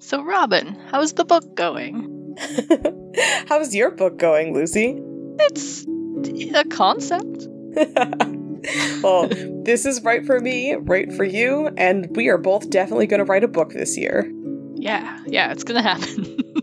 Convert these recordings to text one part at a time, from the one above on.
So, Robin, how's the book going? how's your book going, Lucy? It's a concept. well, this is right for me, right for you, and we are both definitely going to write a book this year. Yeah, yeah, it's going to happen.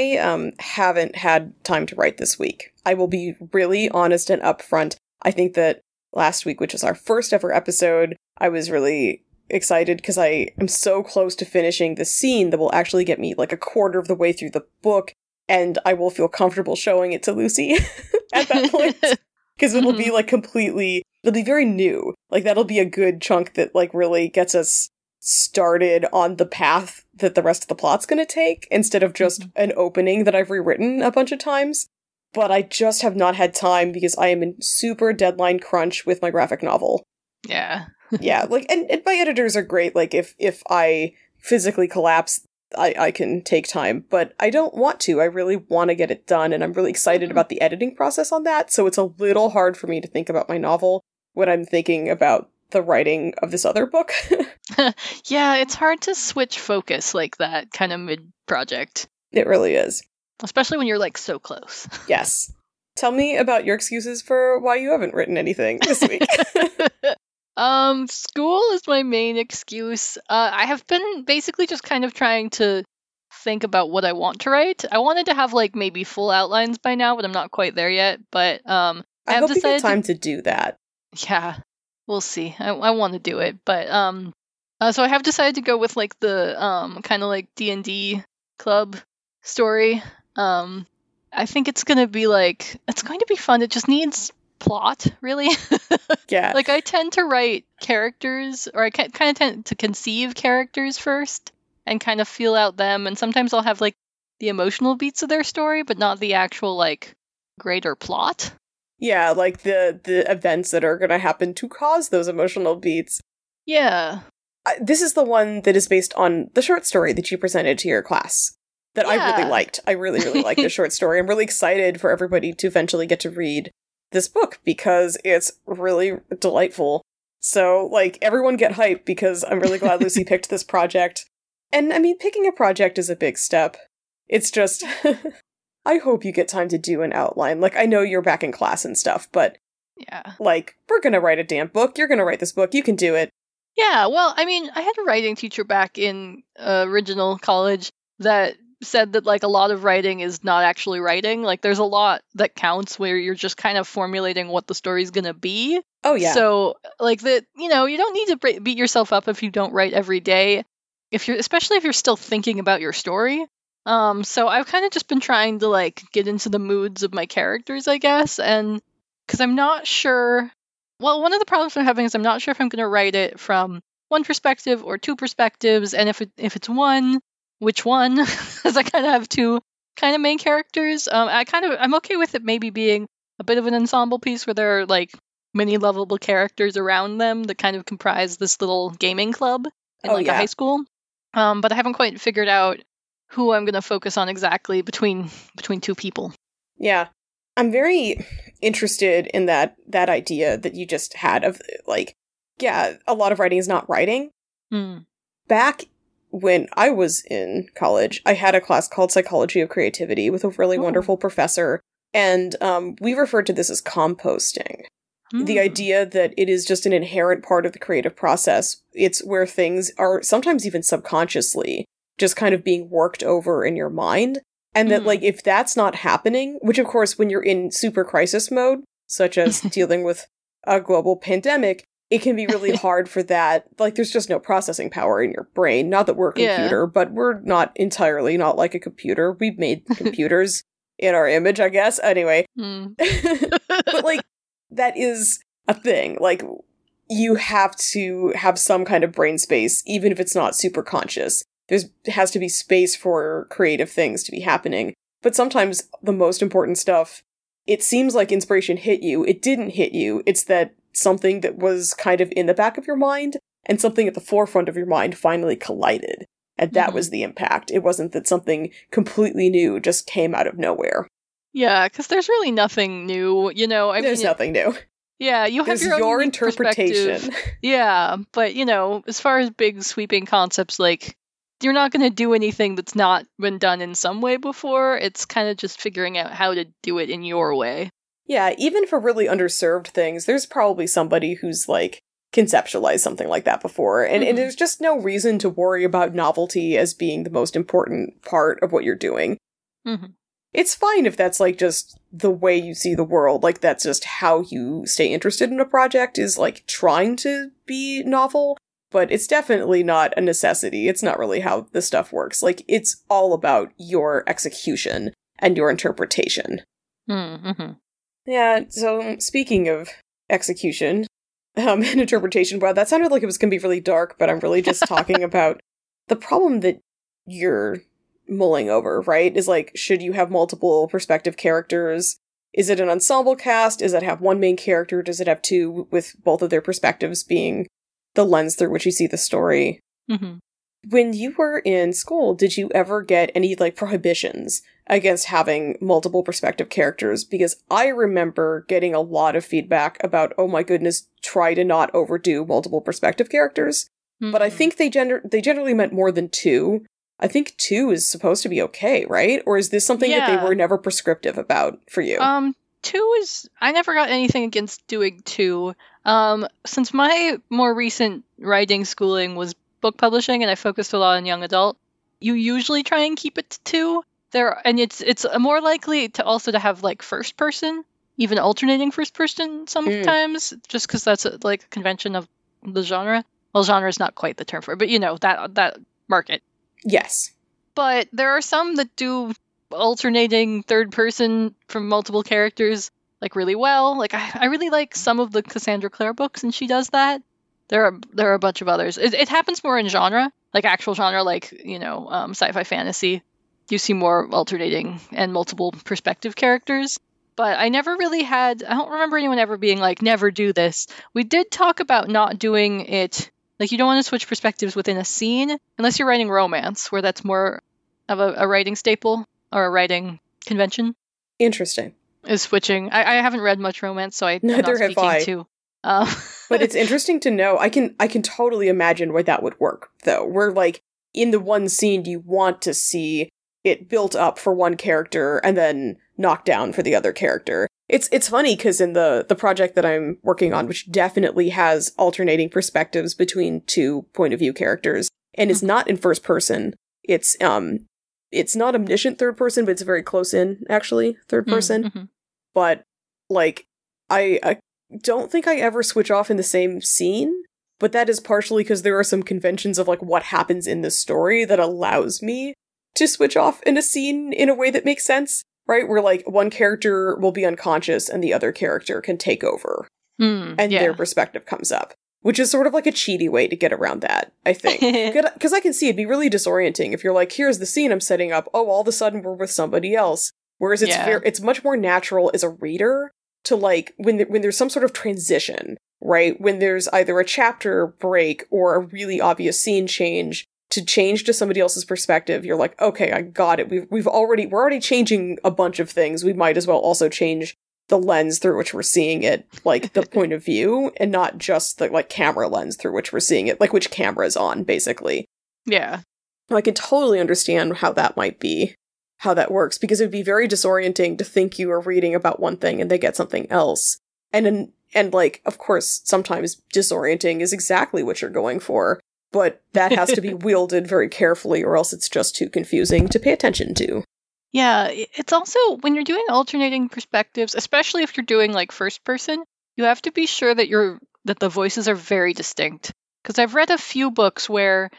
I um, haven't had time to write this week. I will be really honest and upfront. I think that last week, which is our first ever episode, I was really excited because I am so close to finishing the scene that will actually get me like a quarter of the way through the book, and I will feel comfortable showing it to Lucy at that point. Because it'll be mm-hmm. like completely, it'll be very new. Like that'll be a good chunk that like really gets us started on the path that the rest of the plot's going to take instead of just mm-hmm. an opening that I've rewritten a bunch of times. But I just have not had time because I am in super deadline crunch with my graphic novel. Yeah. yeah, like and, and my editors are great. Like if if I physically collapse, I, I can take time, but I don't want to. I really want to get it done, and I'm really excited mm-hmm. about the editing process on that. So it's a little hard for me to think about my novel when I'm thinking about the writing of this other book. yeah, it's hard to switch focus like that kind of mid project. It really is. Especially when you're like so close. yes. Tell me about your excuses for why you haven't written anything this week. um, school is my main excuse. Uh, I have been basically just kind of trying to think about what I want to write. I wanted to have like maybe full outlines by now, but I'm not quite there yet. But um, I, I have hope decided you get time to... to do that. Yeah, we'll see. I, I want to do it, but um, uh, so I have decided to go with like the um kind of like D and D club story. Um, I think it's gonna be like it's going to be fun. It just needs plot, really. yeah. like I tend to write characters, or I kind of tend to conceive characters first and kind of feel out them, and sometimes I'll have like the emotional beats of their story, but not the actual like greater plot. Yeah, like the the events that are going to happen to cause those emotional beats. Yeah. Uh, this is the one that is based on the short story that you presented to your class that yeah. I really liked. I really really liked the short story. I'm really excited for everybody to eventually get to read this book because it's really delightful. So, like everyone get hype because I'm really glad Lucy picked this project. And I mean, picking a project is a big step. It's just I hope you get time to do an outline. Like, I know you're back in class and stuff, but yeah. Like, we're gonna write a damn book. You're gonna write this book. You can do it. Yeah, well, I mean, I had a writing teacher back in uh, original college that said that like a lot of writing is not actually writing. Like there's a lot that counts where you're just kind of formulating what the story's going to be. Oh yeah. So like that, you know, you don't need to beat yourself up if you don't write every day. If you're especially if you're still thinking about your story. Um, so I've kind of just been trying to like get into the moods of my characters, I guess, and because I'm not sure. Well, one of the problems I'm having is I'm not sure if I'm going to write it from one perspective or two perspectives, and if it, if it's one, which one? Because I kind of have two kind of main characters. Um, I kind of I'm okay with it maybe being a bit of an ensemble piece where there are like many lovable characters around them that kind of comprise this little gaming club in oh, like yeah. a high school. Um, but I haven't quite figured out who I'm going to focus on exactly between between two people. Yeah. I'm very interested in that that idea that you just had of like yeah, a lot of writing is not writing. Mm. Back when I was in college, I had a class called Psychology of Creativity with a really oh. wonderful professor, and um, we referred to this as composting. Mm. The hmm. idea that it is just an inherent part of the creative process. It's where things are sometimes even subconsciously just kind of being worked over in your mind. And mm. that, like, if that's not happening, which of course, when you're in super crisis mode, such as dealing with a global pandemic, it can be really hard for that. Like, there's just no processing power in your brain. Not that we're a computer, yeah. but we're not entirely not like a computer. We've made computers in our image, I guess. Anyway. Mm. but, like, that is a thing. Like, you have to have some kind of brain space, even if it's not super conscious there's has to be space for creative things to be happening. But sometimes the most important stuff, it seems like inspiration hit you. It didn't hit you. It's that something that was kind of in the back of your mind and something at the forefront of your mind finally collided. And that mm-hmm. was the impact. It wasn't that something completely new just came out of nowhere. Yeah, because there's really nothing new, you know. I there's mean, nothing new. Yeah, you have there's your, your interpretation. Yeah, but you know, as far as big sweeping concepts, like you're not going to do anything that's not been done in some way before. It's kind of just figuring out how to do it in your way. Yeah, even for really underserved things, there's probably somebody who's like conceptualized something like that before. And, mm-hmm. and there's just no reason to worry about novelty as being the most important part of what you're doing. Mm-hmm. It's fine if that's like just the way you see the world. Like that's just how you stay interested in a project is like trying to be novel. But it's definitely not a necessity. It's not really how the stuff works. Like it's all about your execution and your interpretation. Mm-hmm. Yeah, so speaking of execution, um, and interpretation. Wow, that sounded like it was going to be really dark, but I'm really just talking about the problem that you're mulling over, right? Is like, should you have multiple perspective characters? Is it an ensemble cast? Does it have one main character? Does it have two with both of their perspectives being the lens through which you see the story? Mm-hmm. When you were in school, did you ever get any like prohibitions against having multiple perspective characters because I remember getting a lot of feedback about, oh my goodness, try to not overdo multiple perspective characters. Mm-hmm. But I mm-hmm. think they gener- they generally meant more than two. I think two is supposed to be okay, right? Or is this something yeah. that they were never prescriptive about for you? Um, two is I never got anything against doing two. Um, since my more recent writing schooling was book publishing and I focused a lot on young adult, you usually try and keep it to two there and it's it's more likely to also to have like first person even alternating first person sometimes mm. just because that's a, like a convention of the genre well genre is not quite the term for it but you know that that market yes but there are some that do alternating third person from multiple characters like really well. Like i, I really like some of the cassandra clare books and she does that. There are there are a bunch of others. It, it happens more in genre like actual genre like you know um, sci-fi fantasy. You see more alternating and multiple perspective characters. But I never really had, I don't remember anyone ever being like, never do this. We did talk about not doing it, like, you don't want to switch perspectives within a scene unless you're writing romance, where that's more of a, a writing staple or a writing convention. Interesting. Is switching. I, I haven't read much romance, so I, Neither have I. To, uh, but it's interesting to know. I can I can totally imagine why that would work, though. Where like in the one scene you want to see it built up for one character and then knocked down for the other character. It's it's funny because in the the project that I'm working on, which definitely has alternating perspectives between two point of view characters, and is mm-hmm. not in first person. It's um it's not omniscient third person, but it's very close in actually third mm, person. Mm-hmm. But like I, I don't think I ever switch off in the same scene, but that is partially because there are some conventions of like what happens in the story that allows me to switch off in a scene in a way that makes sense, right? Where like one character will be unconscious and the other character can take over. Mm, and yeah. their perspective comes up. Which is sort of like a cheaty way to get around that, I think. Because I can see it'd be really disorienting if you're like, here's the scene I'm setting up. Oh, all of a sudden we're with somebody else. Whereas it's yeah. very, it's much more natural as a reader to like when th- when there's some sort of transition, right? When there's either a chapter break or a really obvious scene change, to change to somebody else's perspective, you're like, okay, I got it. We've we've already we're already changing a bunch of things. We might as well also change the lens through which we're seeing it, like the point of view, and not just the like camera lens through which we're seeing it, like which camera is on, basically. Yeah. I can totally understand how that might be, how that works, because it would be very disorienting to think you are reading about one thing and they get something else. And in, and like, of course, sometimes disorienting is exactly what you're going for but that has to be wielded very carefully or else it's just too confusing to pay attention to. Yeah, it's also when you're doing alternating perspectives, especially if you're doing like first person, you have to be sure that you're that the voices are very distinct. Because I've read a few books where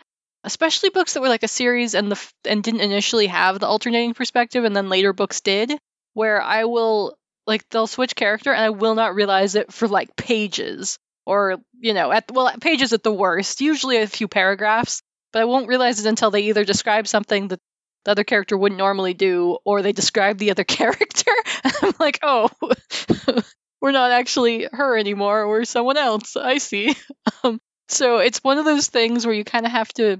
especially books that were like a series and the and didn't initially have the alternating perspective and then later books did, where I will like they'll switch character and I will not realize it for like pages or you know at well pages at the worst usually a few paragraphs but I won't realize it until they either describe something that the other character wouldn't normally do, or they describe the other character. I'm like, oh, we're not actually her anymore. We're someone else. I see. Um, so it's one of those things where you kind of have to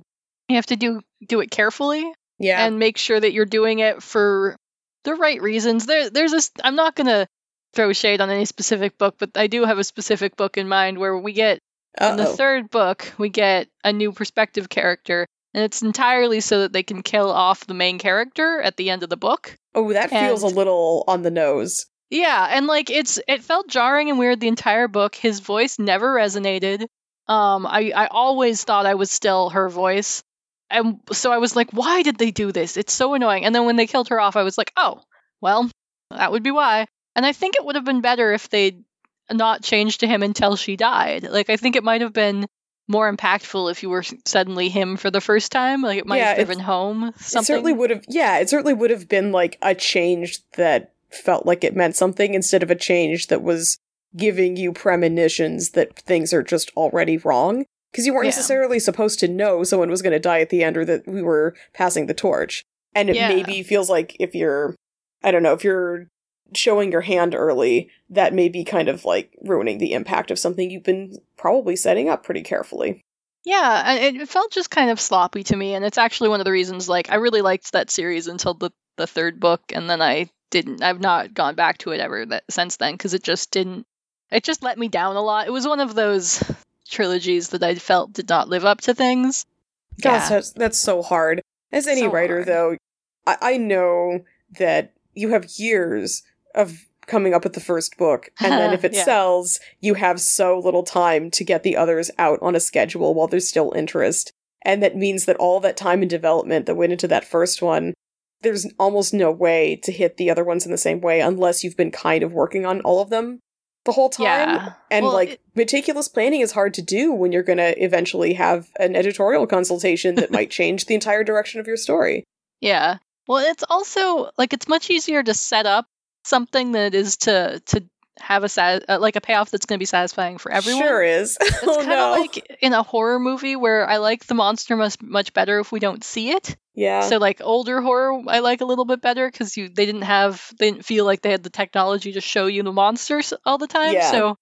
you have to do do it carefully Yeah. and make sure that you're doing it for the right reasons. There, there's this. I'm not gonna throw shade on any specific book, but I do have a specific book in mind where we get in the third book we get a new perspective character, and it's entirely so that they can kill off the main character at the end of the book. oh, that feels a little on the nose. Yeah, and like it's it felt jarring and weird the entire book. His voice never resonated. Um, I I always thought I was still her voice, and so I was like, why did they do this? It's so annoying. And then when they killed her off, I was like, oh, well, that would be why. And I think it would have been better if they'd not changed to him until she died. Like I think it might have been more impactful if you were suddenly him for the first time. Like it might Yeah, have driven home something. It certainly would have. Yeah, it certainly would have been like a change that felt like it meant something instead of a change that was giving you premonitions that things are just already wrong. Because you weren't Yeah. necessarily supposed to know someone was going to die at the end or that we were passing the torch. And it Yeah. maybe feels like if you're, I don't know, if you're showing your hand early, that may be kind of like ruining the impact of something you've been probably setting up pretty carefully. Yeah, it felt just kind of sloppy to me, and it's actually one of the reasons. Like, I really liked that series until the the third book, and then I didn't. I've not gone back to it ever that, since then because it just didn't. It just let me down a lot. It was one of those trilogies that I felt did not live up to things. Gosh, that's, that's so hard. As any So writer, hard. though, I, I know that you have years of coming up with the first book, and then if it Yeah. sells, you have so little time to get the others out on a schedule while there's still interest. And that means that all that time and development that went into that first one, there's almost no way to hit the other ones in the same way unless you've been kind of working on all of them the whole time. Yeah, And Well, like it- meticulous planning is hard to do when you're going to eventually have an editorial consultation that might change the entire direction of your story. yeah. Well, it's also like it's much easier to set up something that is to to have a sat- uh, like a payoff that's going to be satisfying for everyone. Sure is. It's oh kind of no. like in a horror movie where I like the monster much much better if we don't see it. yeah. So like older horror, I like a little bit better because you they didn't have they didn't feel like they had the technology to show you the monsters all the time. Yeah. So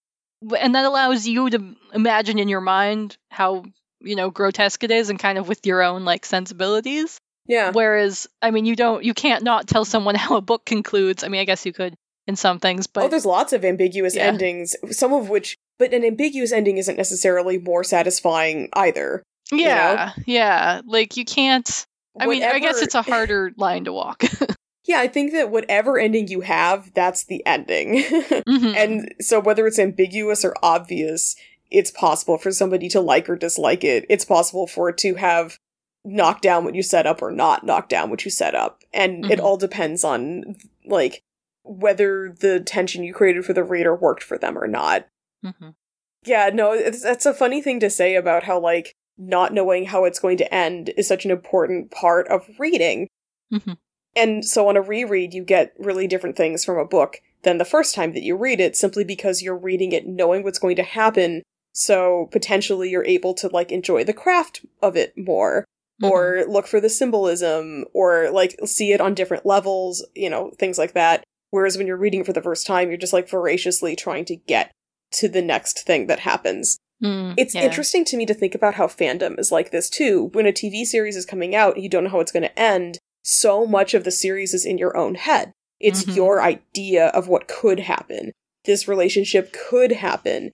and that allows you to imagine in your mind how you know grotesque it is and kind of with your own like sensibilities. Yeah. Whereas I mean you don't you can't not tell someone how a book concludes. I mean I guess you could in some things, but oh, there's lots of ambiguous Yeah. endings, some of which, but an ambiguous ending isn't necessarily more satisfying either. yeah, yeah, like you can't. I mean, I guess it's a harder line to walk. Yeah, I think that whatever ending you have, that's the ending. Mhm. and so whether it's ambiguous or obvious, it's possible for somebody to like or dislike it. It's possible for it to have knocked down what you set up or not knock down what you set up. And it Mhm. all depends on like whether the tension you created for the reader worked for them or not. Mhm. Yeah, no, it's that's a funny thing to say about how like not knowing how it's going to end is such an important part of reading. Mhm. And so on a reread, you get really different things from a book than the first time that you read it, simply because you're reading it knowing what's going to happen. So potentially you're able to like enjoy the craft of it more, Mhm. or look for the symbolism, or like see it on different levels, you know, things like that. Whereas when you're reading for the first time, you're just like voraciously trying to get to the next thing that happens. Mm, It's yeah. interesting to me to think about how fandom is like this too. When a TV series is coming out and you don't know how it's going to end, so much of the series is in your own head. It's Mhm. your idea of what could happen. This relationship could happen.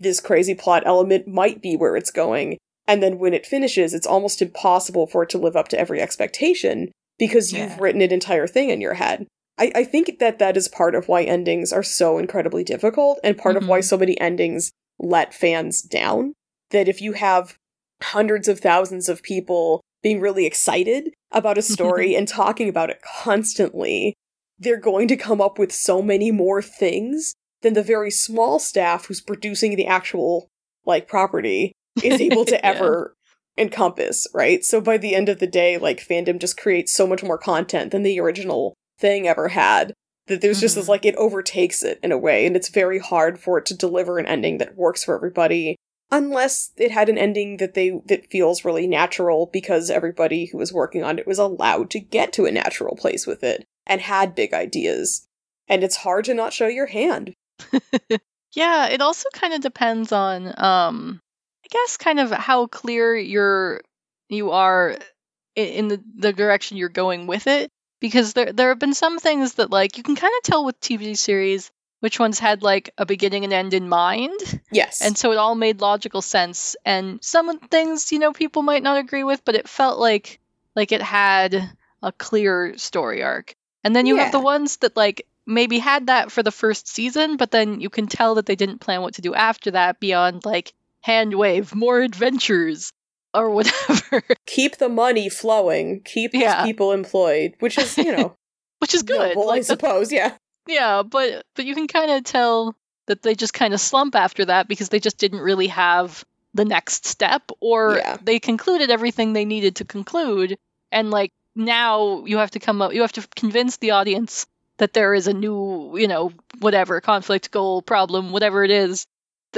This crazy plot element might be where it's going. And then when it finishes, it's almost impossible for it to live up to every expectation because you've Yeah. written an entire thing in your head. I, I think that that is part of why endings are so incredibly difficult and part of why Mhm. so many endings let fans down. That if you have hundreds of thousands of people being really excited about a story and talking about it constantly, they're going to come up with so many more things than the very small staff who's producing the actual like property is able to Yeah. ever encompass, right? So by the end of the day, like fandom just creates so much more content than the original thing ever had. That there's just this Mhm. like it overtakes it in a way, and it's very hard for it to deliver an ending that works for everybody unless it had an ending that they that feels really natural because everybody who was working on it was allowed to get to a natural place with it and had big ideas. And it's hard to not show your hand. yeah, it also kind of depends on um guess kind of how clear you're you are in the, the direction you're going with it because there there have been some things that like you can kind of tell with TV series which ones had like a beginning and end in mind. Yes. And so it all made logical sense. And some things, you know, people might not agree with, but it felt like like it had a clear story arc. And then you yeah. have the ones that like maybe had that for the first season, but then you can tell that they didn't plan what to do after that beyond like hand wave, more adventures or whatever. Keep the money flowing, keep yeah. people employed, which is, you know, which is good. Noble, like, I suppose, yeah. Yeah, but but you can kind of tell that they just kind of slump after that because they just didn't really have the next step or yeah. they concluded everything they needed to conclude and like now you have to come up you have to convince the audience that there is a new, you know, whatever conflict, goal, problem, whatever it is.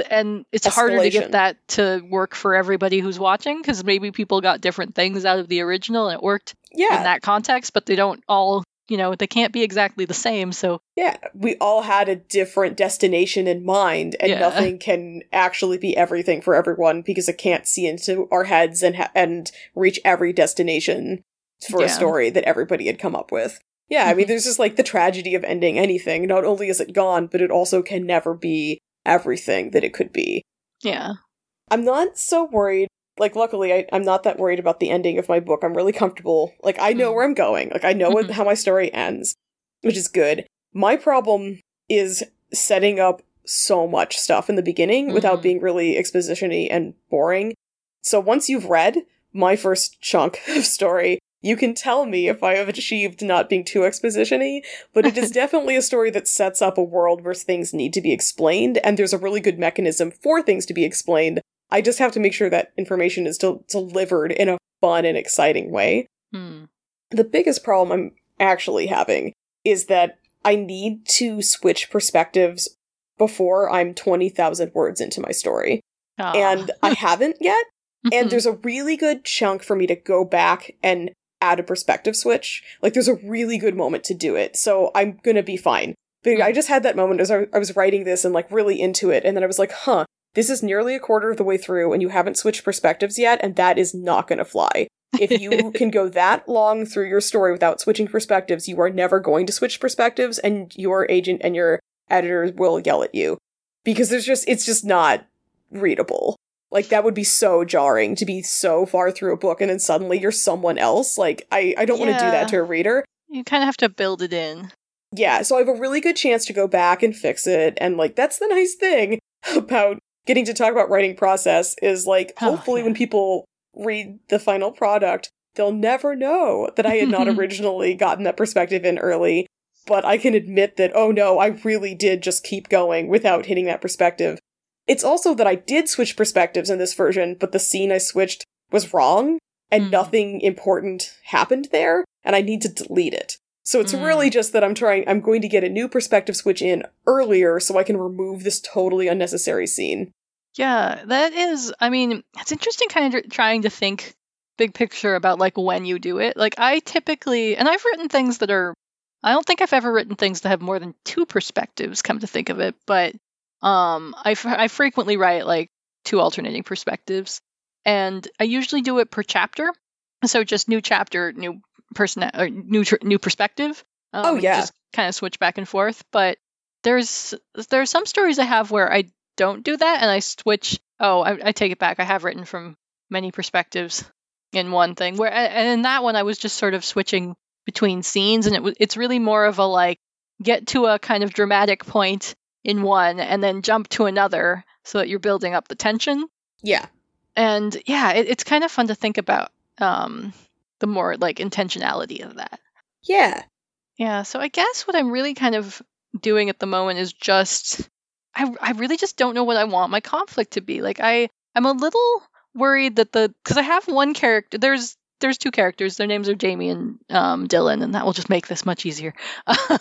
And it's Escalation. harder to get that to work for everybody who's watching because maybe people got different things out of the original and it worked yeah. in that context, but they don't all you know, they can't be exactly the same. So yeah, we all had a different destination in mind, and yeah. nothing can actually be everything for everyone because it can't see into our heads and ha- and reach every destination for yeah. a story that everybody had come up with. Yeah, I mean, mm-hmm. there's just like the tragedy of ending anything. Not only is it gone, but it also can never be everything that it could be. Yeah. I'm not so worried like luckily I, am not that worried about the ending of my book i'm really comfortable like i know mm. where i'm going like i know what, mm-hmm. how my story ends which is good my problem is setting up so much stuff in the beginning mm-hmm. without being really expositiony and boring so once you've read my first chunk of story you can tell me if I have achieved not being too expositiony, but it is definitely a story that sets up a world where things need to be explained, and there's a really good mechanism for things to be explained I just have to make sure that information is del- delivered in a fun and exciting way. Hmm. The biggest problem I'm actually having is that I need to switch perspectives before I'm 20,000 words into my story. Aww. And I haven't yet. and mm-hmm. there's a really good chunk for me to go back and add a perspective switch. Like, there's a really good moment to do it. So I'm gonna be fine. But I just had that moment as I was writing this and like really into it. And then I was like, huh, this is nearly a quarter of the way through and you haven't switched perspectives yet, and that is not going to fly. If you can go that long through your story without switching perspectives, you are never going to switch perspectives, and your agent and your editors will yell at you. Because there's just, it's just not readable. Like, that would be so jarring to be so far through a book and then suddenly you're someone else. Like, I, I don't yeah. want to do that to a reader. You kind of have to build it in. Yeah, so I have a really good chance to go back and fix it, and like, that's the nice thing about getting to talk about writing process is like oh, hopefully yeah. when people read the final product, they'll never know that I had not originally gotten that perspective in early. But I can admit that, oh no, I really did just keep going without hitting that perspective. It's also that I did switch perspectives in this version, but the scene I switched was wrong and mm. nothing important happened there, and I need to delete it. So it's mm. really just that I'm trying, I'm going to get a new perspective switch in earlier so I can remove this totally unnecessary scene. Yeah, that is, I mean, it's interesting kind of trying to think big picture about like when you do it. Like, I typically, and I've written things that are, I don't think I've ever written things that have more than two perspectives, come to think of it, but um, I, I frequently write like two alternating perspectives. And I usually do it per chapter. So just new chapter, new person or new new perspective. Um, oh yeah, just kind of switch back and forth. But there's there are some stories I have where I don't do that and I switch. Oh, I, I take it back. I have written from many perspectives in one thing. Where and in that one I was just sort of switching between scenes, and it was it's really more of a like get to a kind of dramatic point in one and then jump to another so that you're building up the tension. Yeah. And yeah, it, it's kind of fun to think about um, the more like intentionality of that. Yeah. Yeah. So I guess what I'm really kind of doing at the moment is just I I really just don't know what I want my conflict to be. Like I I'm a little worried that the because I have one character there's there's two characters their names are Jamie and um, Dylan and that will just make this much easier.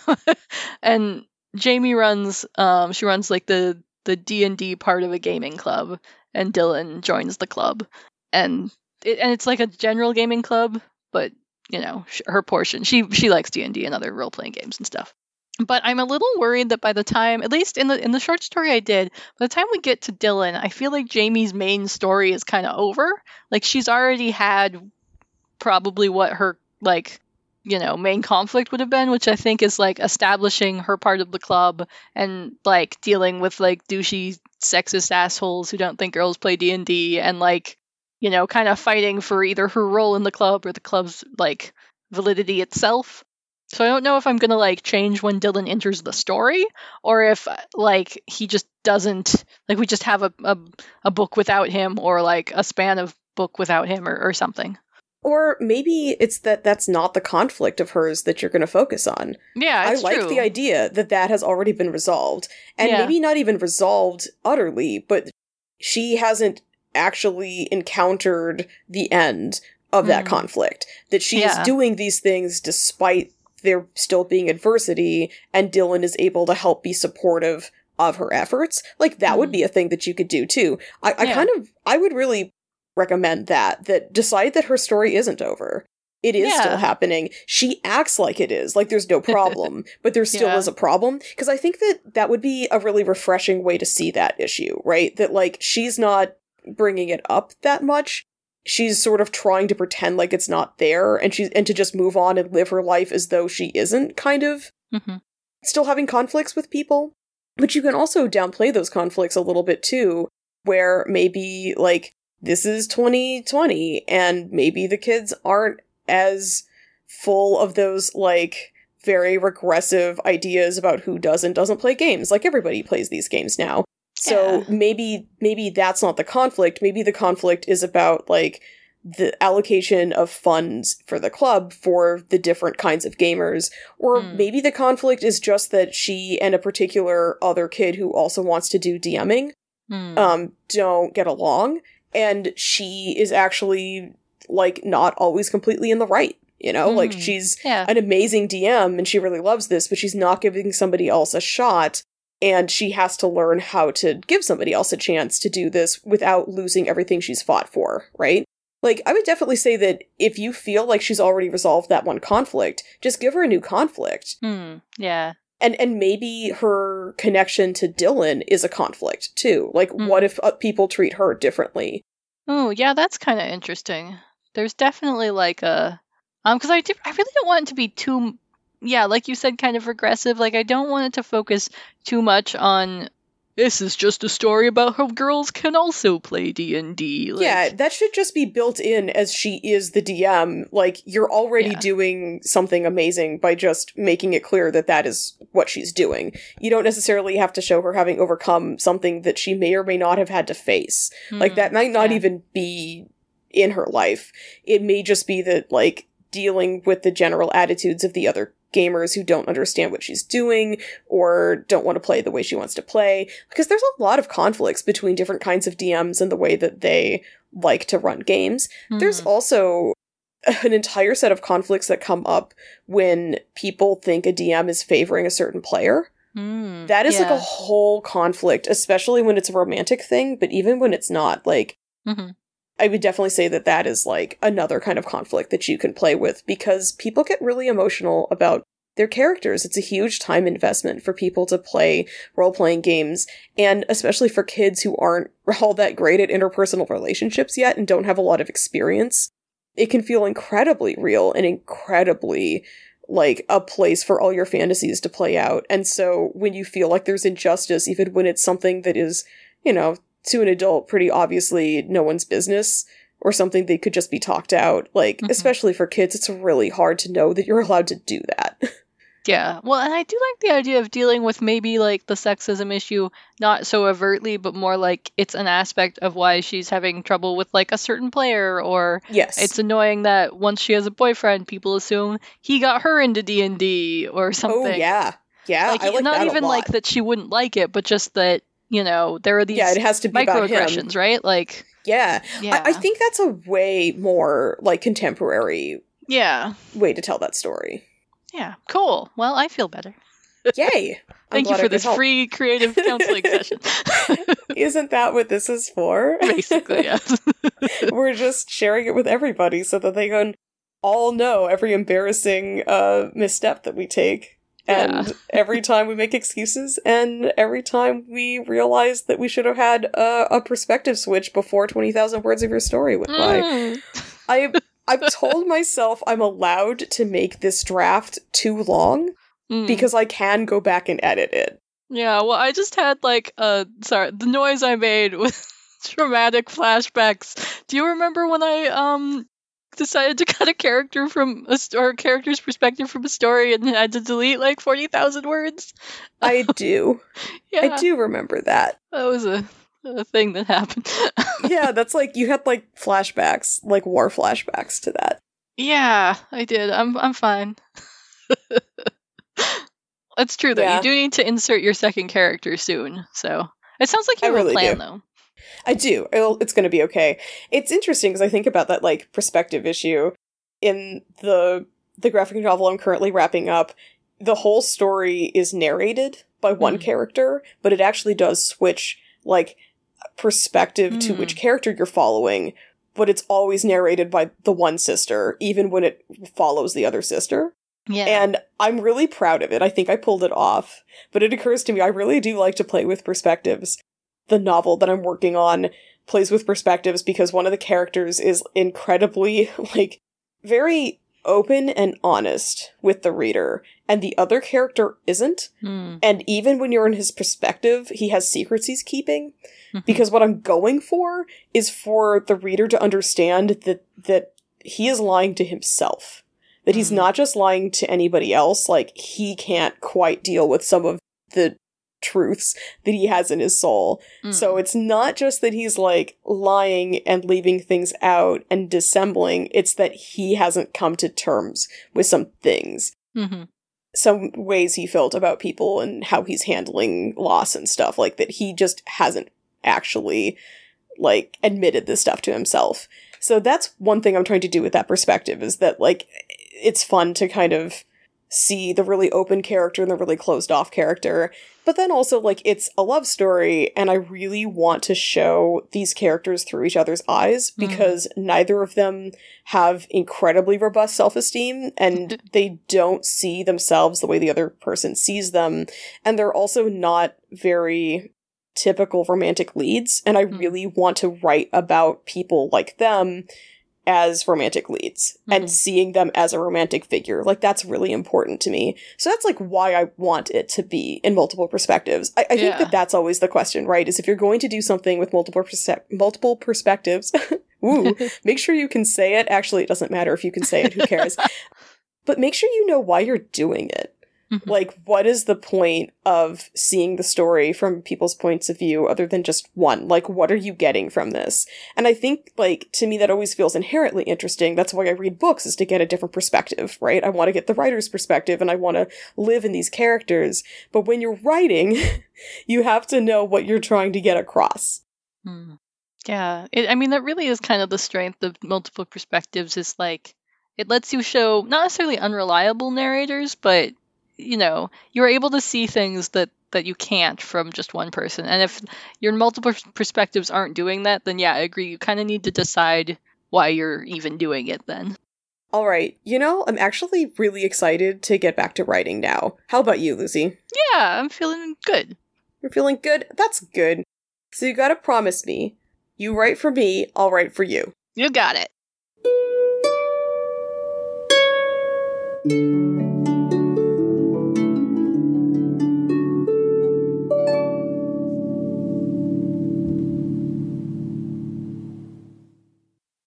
and Jamie runs um she runs like the the D&D part of a gaming club and Dylan joins the club and it, and it's like a general gaming club, but you know, her portion. She she likes D&D and other role-playing games and stuff. But I'm a little worried that by the time, at least in the in the short story I did, by the time we get to Dylan, I feel like Jamie's main story is kind of over. Like she's already had probably what her like you know main conflict would have been which i think is like establishing her part of the club and like dealing with like douchey sexist assholes who don't think girls play d&d and like you know kind of fighting for either her role in the club or the club's like validity itself. So i don't know if i'm gonna like change when dylan enters the story or if like he just doesn't like we just have a, a, a book without him or like a span of book without him or, or something or maybe it's that that's not the conflict of hers that you're going to focus on. Yeah, I like true. the idea that that has already been resolved. And Yeah. maybe not even resolved utterly, but she hasn't actually encountered the end of that Mhm. conflict. That she Yeah. is doing these things despite there still being adversity, and Dylan is able to help be supportive of her efforts. Like, that would Mhm. be a thing that you could do too. I, I Yeah. kind of, I would really recommend that, that decide that her story isn't over. It is still happening. She acts like it is, like there's no problem, but there still Yeah. is a problem. Because I think that that would be a really refreshing way to see that issue, right? That like she's not bringing it up that much. She's sort of trying to pretend like it's not there, and she's and to just move on and live her life as though she isn't kind of hmm still having conflicts with people. But you can also downplay those conflicts a little bit too, where maybe like this is 2020 and maybe the kids aren't as full of those like very regressive ideas about who does and doesn't play games. Like everybody plays these games now. So Yeah. maybe maybe that's not the conflict. Maybe the conflict is about like the allocation of funds for the club for the different kinds of gamers or Hmm. maybe the conflict is just that she and a particular other kid who also wants to do DMing Hmm. um don't get along and she is actually like not always completely in the right you know like Mm. she's yeah. an amazing DM and she really loves this but she's not giving somebody else a shot and she has to learn how to give somebody else a chance to do this without losing everything she's fought for right like i would definitely say that if you feel like she's already resolved that one conflict just give her a new conflict Hmm. Yeah. And and maybe her connection to Dylan is a conflict too. Like, Mm. what if uh, people treat her differently? Oh, yeah, that's kind of interesting. There's definitely like a um because I do, I really don't want it to be too yeah, like you said kind of regressive. Like I don't want it to focus too much on this is just a story about how girls can also play D&D. Like, yeah, that should just be built in as she is the DM. Like, you're already Yeah. doing something amazing by just making it clear that that is what she's doing. You don't necessarily have to show her having overcome something that she may or may not have had to face. Like, hmm, that might not yeah. even be in her life. It may just be that, like, dealing with the general attitudes of the other gamers who don't understand what she's doing or don't want to play the way she wants to play. Because there's a lot of conflicts between different kinds of DMs and the way that they like to run games. There's Mhm. also an entire set of conflicts that come up when people think a DM is favoring a certain player. Hmm, That is like a whole conflict, especially when it's a romantic thing, but even when it's not, like, Mhm. I would definitely say that that is like another kind of conflict that you can play with because people get really emotional about their characters. It's a huge time investment for people to play role playing games, and especially for kids who aren't all that great at interpersonal relationships yet and don't have a lot of experience. It can feel incredibly real and incredibly like a place for all your fantasies to play out. And so when you feel like there's injustice, even when it's something that is, you know, to an adult, pretty obviously no one's business or something they could just be talked out. Like, Mhm. especially for kids, it's really hard to know that you're allowed to do that. Yeah. Well, and I do like the idea of dealing with maybe like the sexism issue not so overtly, but more like it's an aspect of why she's having trouble with like a certain player or yes. it's annoying that once she has a boyfriend, people assume he got her into D&D or something. Oh, yeah. Yeah. Like, I like not that even like that she wouldn't like it, but just that, you know, there are these yeah, it has to be microaggressions, right? Like, Yeah. yeah. I-, I think that's a way more like contemporary yeah. way to tell that story. Yeah. Cool. Well, I feel better. Yay! Thank you for this help. free creative counseling session. Isn't that what this is for? Basically, yes. We're just sharing it with everybody so that they can all know every embarrassing uh, misstep that we take. And yeah. every time we make excuses, and every time we realize that we should have had a, a perspective switch before 20,000 words of your story went by. Mm. I, I've told myself I'm allowed to make this draft too long mm. because I can go back and edit it. Yeah, well, I just had like uh sorry, the noise I made with traumatic flashbacks. Do you remember when I um decided to cut a character from a or a character's perspective from a story and had to delete like 40,000 words? I do. yeah. I do remember that. That was a a thing that happened. yeah, that's like you had like flashbacks, like war flashbacks to that. Yeah, I did. I'm I'm fine. That's true though. Yeah. You do need to insert your second character soon. So it sounds like you I have really a plan do. though. I do. It'll, it's going to be okay. It's interesting because I think about that like perspective issue in the the graphic novel I'm currently wrapping up. The whole story is narrated by one mm. character, but it actually does switch like perspective mm. to which hmm. character you're following, but it's always narrated by the one sister, even when it follows the other sister. Yeah. And I'm really proud of it. I think I pulled it off. But it occurs to me I really do like to play with perspectives. The novel that I'm working on plays with perspectives because one of the characters is incredibly, like, very open and honest with the reader, and the other character isn't. Mm. And even when you're in his perspective, he has secrets he's keeping. Mm-hmm. Because what I'm going for is for the reader to understand that that he is lying to himself that he's mm. not just lying to anybody else, like he can't quite deal with some of the truths that he has in his soul. Mm. So it's not just that he's like lying and leaving things out and dissembling, it's that he hasn't come to terms with some things. Mm-hmm. Some ways he felt about people and how he's handling loss and stuff, like that he just hasn't actually like admitted this stuff to himself. So that's one thing I'm trying to do with that perspective is that like it's fun to kind of see the really open character and the really closed off character. But then also, like, it's a love story, and I really want to show these characters through each other's eyes mm-hmm. because mm. neither of them have incredibly robust self esteem and they don't see themselves the way the other person sees them. And they're also not very typical romantic leads. And I mm. really want to write about people like them as romantic leads mm-hmm. and seeing them as a romantic figure. Like that's really important to me. So that's like why I want it to be in multiple perspectives. I, I yeah. think that that's always the question, right? Is if you're going to do something with multiple perse- multiple perspectives, ooh, make sure you can say it. Actually, it doesn't matter if you can say it. Who cares? but make sure you know why you're doing it. Mm-hmm. Like, what is the point of seeing the story from people's points of view other than just one? Like, what are you getting from this? And I think, like, to me, that always feels inherently interesting. That's why I read books, is to get a different perspective, right? I want to get the writer's perspective and I want to live in these characters. But when you're writing, you have to know what you're trying to get across. Hmm. Yeah. It, I mean, that really is kind of the strength of multiple perspectives, is like, it lets you show not necessarily unreliable narrators, but you know you're able to see things that that you can't from just one person. And if your multiple perspectives aren't doing that then yeah i agree you kind of need to decide why you're even doing it then. All right you know i'm actually really excited to get back to writing now. How about you lucy? Yeah i'm feeling good. You're feeling good? That's good. So you gotta promise me you write for me i'll write for you. You got it